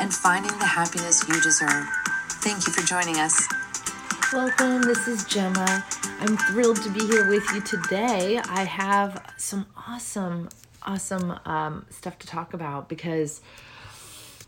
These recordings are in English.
and finding the happiness you deserve. Thank you for joining us. Welcome, this is Gemma. I'm thrilled to be here with you today. I have some awesome, awesome um, stuff to talk about because,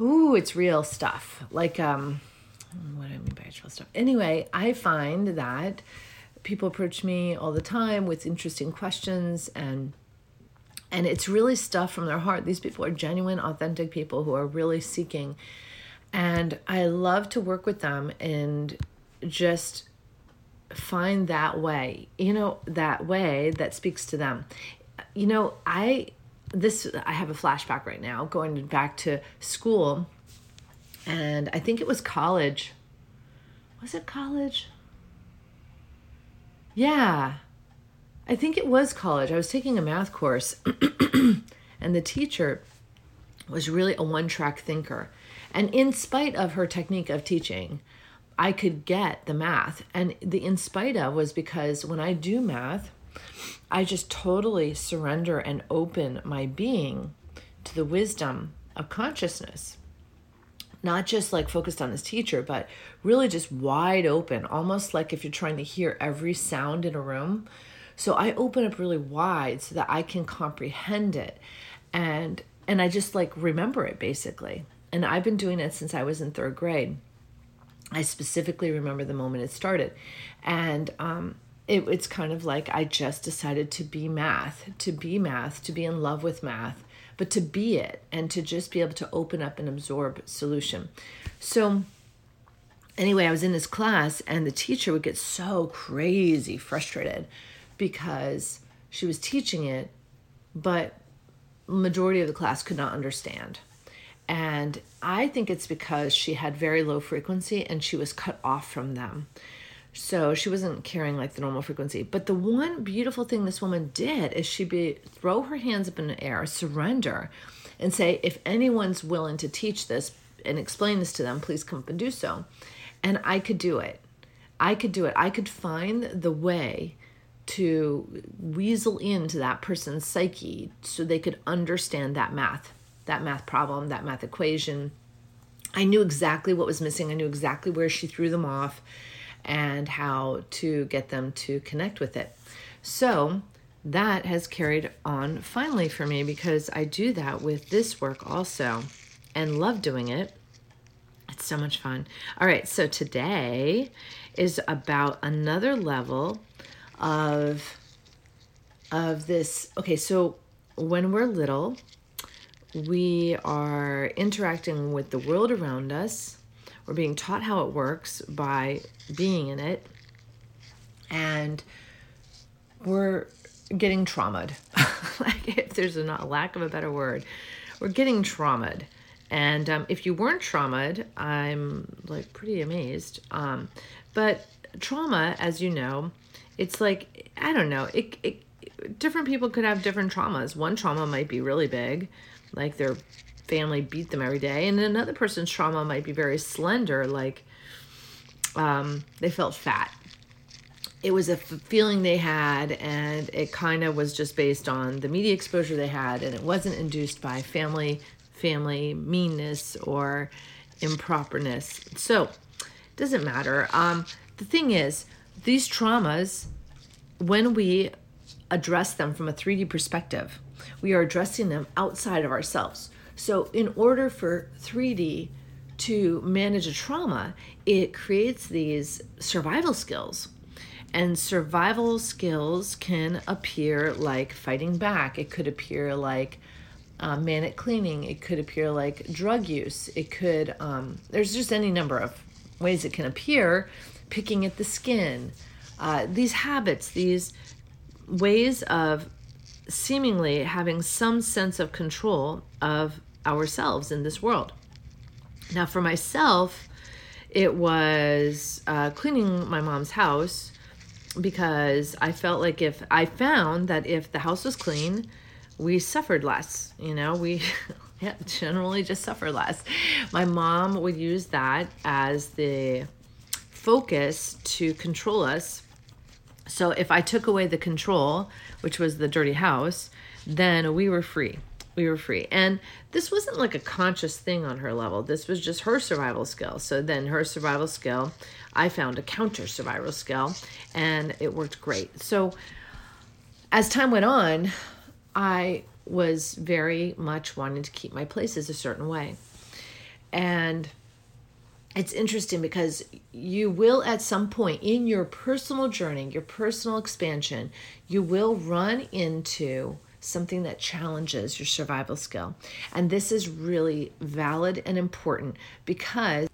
ooh, it's real stuff. Like, um, what do I mean by real stuff? Anyway, I find that people approach me all the time with interesting questions and and it's really stuff from their heart. These people are genuine authentic people who are really seeking. And i love to work with them and just find that way you know that way that speaks to them. You know i this i have a flashback right now going back to school. And i think it was college. Was it college? Yeah I think it was college. I was taking a math course, and the teacher was really a one track thinker. And in spite of her technique of teaching, I could get the math. And the in spite of was because when I do math, I just totally surrender and open my being to the wisdom of consciousness. Not just like focused on this teacher, but really just wide open, almost like if you're trying to hear every sound in a room so I open up really wide so that I can comprehend it and and I just like remember it basically. And I've been doing it since I was in 3rd grade. I specifically remember the moment it started. And um it, it's kind of like I just decided to be math, to be math, to be in love with math, but to be it and to just be able to open up and absorb solution. So, anyway, I was in this class and the teacher would get so crazy frustrated because she was teaching it, but majority of the class could not understand. And I think it's because she had very low frequency and she was cut off from them. So she wasn't carrying like the normal frequency. But the one beautiful thing this woman did is she be throw her hands up in the air, surrender, and say, if anyone's willing to teach this and explain this to them, please come up and do so. And I could do it. I could do it. I could find the way to weasel into that person's psyche so they could understand that math, that math problem, that math equation. I knew exactly what was missing. I knew exactly where she threw them off and how to get them to connect with it. So that has carried on finally for me because I do that with this work also and love doing it. It's so much fun. All right, so today is about another level of of this okay so when we're little we are interacting with the world around us. We're being taught how it works by being in it. And we're getting traumatized like if there's a not lack of a better word we're getting traumatized and um, if you weren't traumatized i'm like pretty amazed. Um, but trauma as you know it's like I don't know. It, it different people could have different traumas. One trauma might be really big, like their family beat them every day, and another person's trauma might be very slender, like um, they felt fat. It was a f- feeling they had, and it kind of was just based on the media exposure they had, and it wasn't induced by family family meanness or improperness. So, it doesn't matter. Um, the thing is, these traumas, when we address them from a 3D perspective, we are addressing them outside of ourselves. So, in order for 3D to manage a trauma, it creates these survival skills. And survival skills can appear like fighting back, it could appear like uh, manic cleaning, it could appear like drug use, it could, um, there's just any number of ways it can appear picking at the skin, uh, these habits, these ways of seemingly having some sense of control of ourselves in this world. Now, for myself, it was uh, cleaning my mom's house because I felt like if I found that if the house was clean, we suffered less. You know, we yeah, generally just suffer less. My mom would use that as the focus to control us. So if I took away the control, which was the dirty house, then we were free. We were free. And this wasn't like a conscious thing on her level. This was just her survival skill. So then her survival skill, I found a counter survival skill, and it worked great. So as time went on, I was very much wanting to keep my places a certain way. And it's interesting because you will at some point in your personal journey, your personal expansion, you will run into something that challenges your survival skill. And this is really valid and important because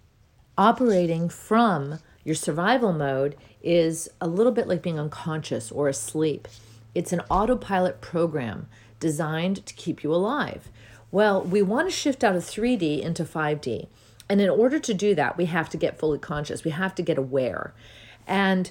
operating from your survival mode is a little bit like being unconscious or asleep. It's an autopilot program designed to keep you alive. Well, we want to shift out of 3D into 5D. And in order to do that, we have to get fully conscious. We have to get aware. And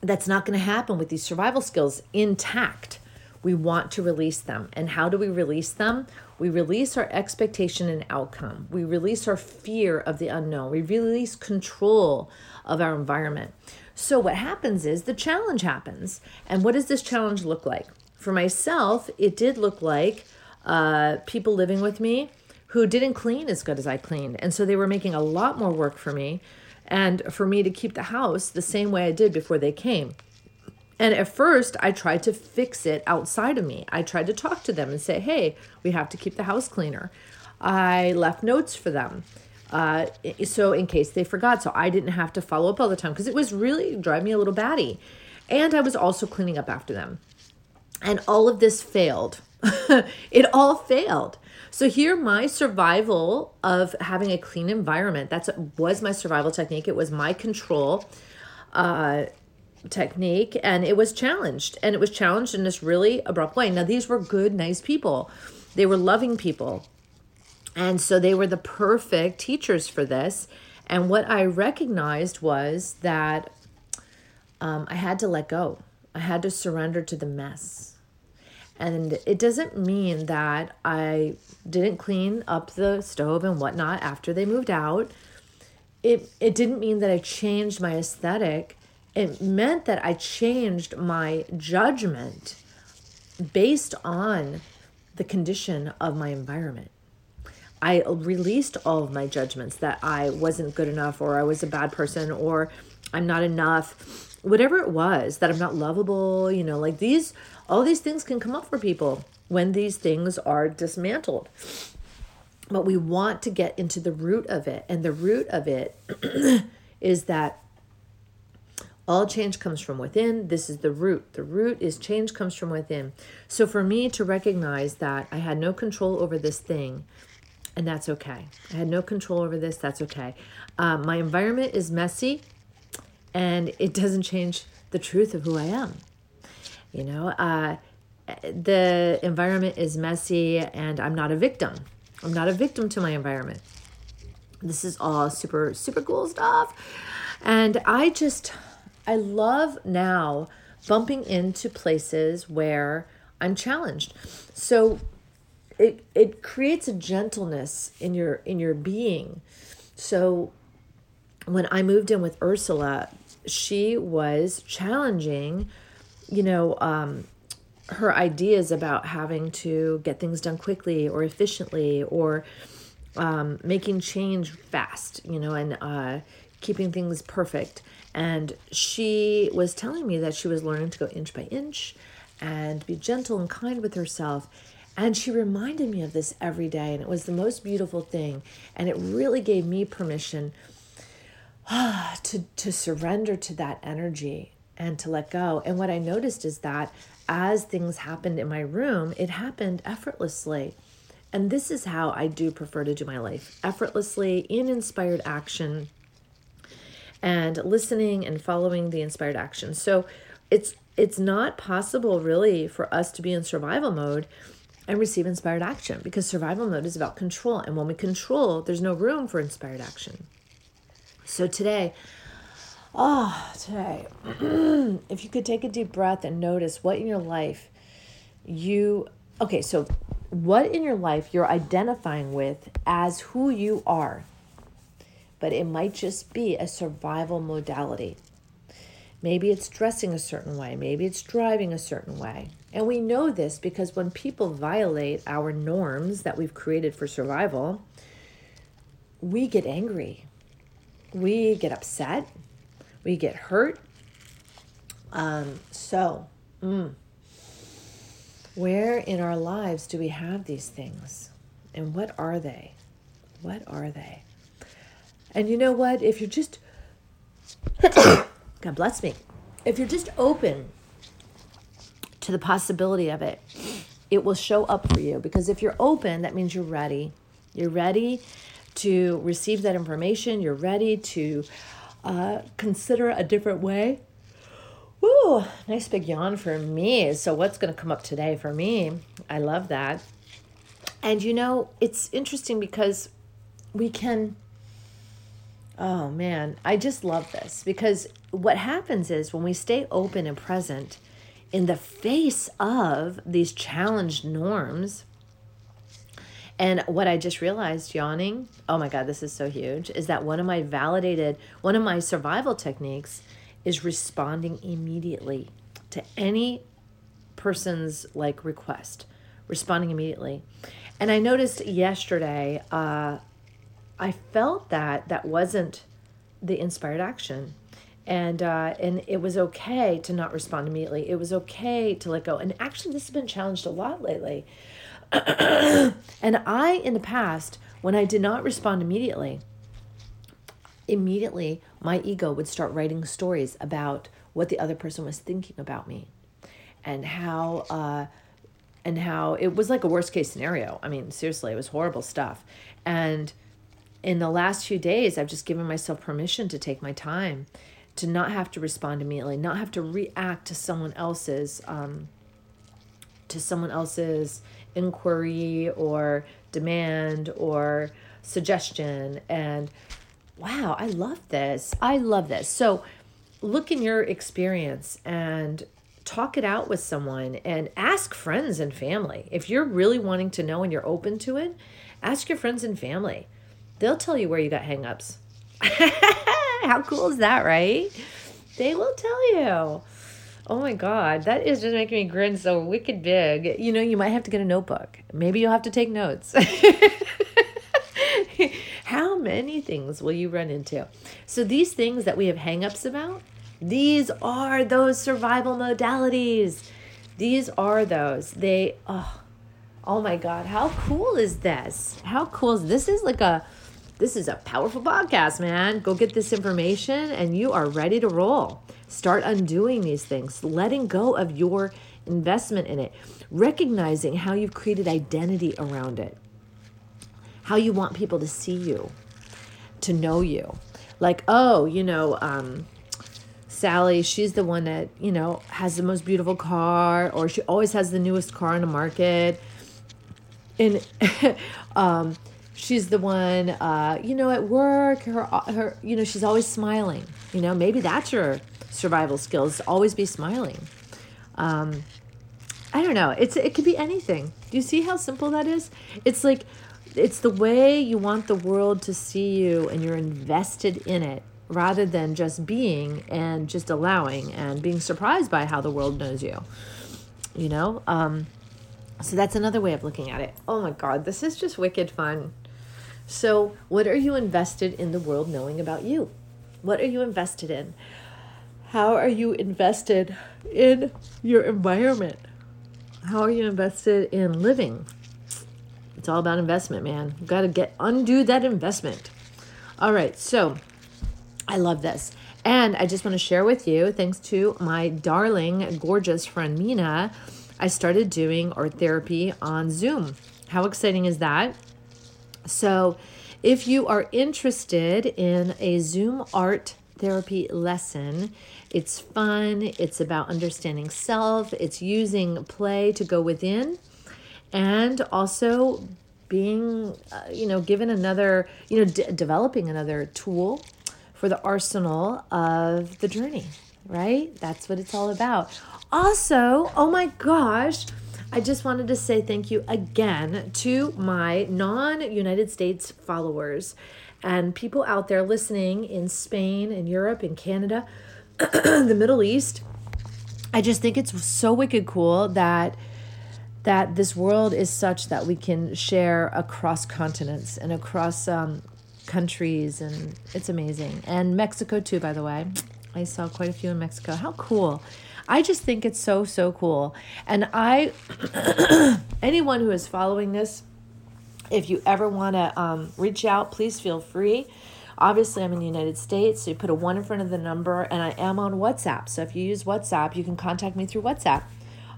that's not going to happen with these survival skills intact. We want to release them. And how do we release them? We release our expectation and outcome. We release our fear of the unknown. We release control of our environment. So, what happens is the challenge happens. And what does this challenge look like? For myself, it did look like uh, people living with me who didn't clean as good as I cleaned. And so they were making a lot more work for me and for me to keep the house the same way I did before they came. And at first, I tried to fix it outside of me. I tried to talk to them and say, hey, we have to keep the house cleaner. I left notes for them. Uh, so in case they forgot, so I didn't have to follow up all the time because it was really driving me a little batty. And I was also cleaning up after them. And all of this failed. it all failed. So here my survival of having a clean environment, that's was my survival technique. It was my control uh, technique and it was challenged and it was challenged in this really abrupt way. Now these were good, nice people. They were loving people. And so they were the perfect teachers for this. And what I recognized was that um, I had to let go. I had to surrender to the mess and it doesn't mean that I didn't clean up the stove and whatnot after they moved out. It, it didn't mean that I changed my aesthetic. It meant that I changed my judgment based on the condition of my environment. I released all of my judgments that I wasn't good enough or I was a bad person or I'm not enough, whatever it was, that I'm not lovable, you know, like these all these things can come up for people when these things are dismantled. But we want to get into the root of it. And the root of it is that all change comes from within. This is the root. The root is change comes from within. So for me to recognize that I had no control over this thing, and that's okay. I had no control over this, that's okay. Um, my environment is messy, and it doesn't change the truth of who I am. You know, uh, the environment is messy and I'm not a victim. I'm not a victim to my environment. This is all super, super cool stuff. And I just, I love now bumping into places where I'm challenged. So it it creates a gentleness in your in your being. So when I moved in with Ursula, she was challenging you know, um, her ideas about having to get things done quickly or efficiently or um, making change fast, you know, and uh, keeping things perfect. And she was telling me that she was learning to go inch by inch and be gentle and kind with herself. And she reminded me of this every day, and it was the most beautiful thing. And it really gave me permission to, to surrender to that energy and to let go. And what I noticed is that as things happened in my room, it happened effortlessly. And this is how I do prefer to do my life effortlessly in inspired action and listening and following the inspired action. So it's it's not possible really for us to be in survival mode and receive inspired action because survival mode is about control. And when we control, there's no room for inspired action. So today, Ah, oh, today, if you could take a deep breath and notice what in your life you, okay, so what in your life you're identifying with as who you are, but it might just be a survival modality. Maybe it's dressing a certain way, maybe it's driving a certain way. And we know this because when people violate our norms that we've created for survival, we get angry. We get upset. We get hurt. Um, so, mm, where in our lives do we have these things? And what are they? What are they? And you know what? If you're just, God bless me, if you're just open to the possibility of it, it will show up for you. Because if you're open, that means you're ready. You're ready to receive that information. You're ready to uh, consider a different way. Woo, nice big yawn for me. So, what's going to come up today for me? I love that. And you know, it's interesting because we can. Oh man, I just love this because what happens is when we stay open and present, in the face of these challenged norms. And what I just realized, yawning, oh my God, this is so huge, is that one of my validated, one of my survival techniques is responding immediately to any person's like request, responding immediately. And I noticed yesterday, uh, I felt that that wasn't the inspired action and uh, and it was okay to not respond immediately. It was okay to let go. And actually, this has been challenged a lot lately. and I, in the past, when I did not respond immediately, immediately my ego would start writing stories about what the other person was thinking about me, and how. Uh, and how it was like a worst case scenario. I mean, seriously, it was horrible stuff. And in the last few days, I've just given myself permission to take my time to not have to respond immediately, not have to react to someone else's um, to someone else's inquiry or demand or suggestion. And wow, I love this. I love this. So look in your experience and talk it out with someone and ask friends and family. If you're really wanting to know and you're open to it, ask your friends and family. They'll tell you where you got hangups. How cool is that, right? They will tell you. Oh my God, that is just making me grin so wicked big. You know, you might have to get a notebook. Maybe you'll have to take notes. How many things will you run into? So, these things that we have hangups about, these are those survival modalities. These are those. They, oh, oh my God, how cool is this? How cool is this? Is like a, this is a powerful podcast, man. Go get this information and you are ready to roll. Start undoing these things, letting go of your investment in it, recognizing how you've created identity around it, how you want people to see you, to know you. Like, oh, you know, um, Sally, she's the one that, you know, has the most beautiful car, or she always has the newest car on the market. And um, she's the one uh, you know at work her her you know she's always smiling you know maybe that's your survival skills always be smiling. Um, i don't know it's it could be anything. Do you see how simple that is? It's like it's the way you want the world to see you and you're invested in it rather than just being and just allowing and being surprised by how the world knows you you know? Um, so that's another way of looking at it. Oh my god this is just wicked fun so, what are you invested in the world knowing about you? What are you invested in? How are you invested in your environment? How are you invested in living? It's all about investment, man. You got to get undo that investment. All right, so I love this. And I just want to share with you, thanks to my darling, gorgeous friend Mina, I started doing art therapy on Zoom. How exciting is that? So, if you are interested in a Zoom art therapy lesson, it's fun, it's about understanding self, it's using play to go within. and also being, uh, you know, given another, you know, d- developing another tool for the arsenal of the journey, right? That's what it's all about. Also, oh my gosh, I just wanted to say thank you again to my non United States followers and people out there listening in Spain and Europe and Canada, the Middle East. I just think it's so wicked cool that that this world is such that we can share across continents and across um, countries, and it's amazing. And Mexico too, by the way. I saw quite a few in Mexico. How cool! I just think it's so so cool. And I, anyone who is following this, if you ever want to um, reach out, please feel free. Obviously, I'm in the United States, so you put a one in front of the number, and I am on WhatsApp. So if you use WhatsApp, you can contact me through WhatsApp.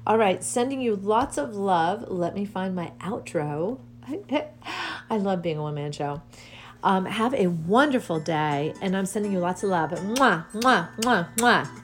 All right, sending you lots of love. Let me find my outro. I love being a one man show. Um, have a wonderful day, and I'm sending you lots of love. Mwah, mwah, mwah, mwah.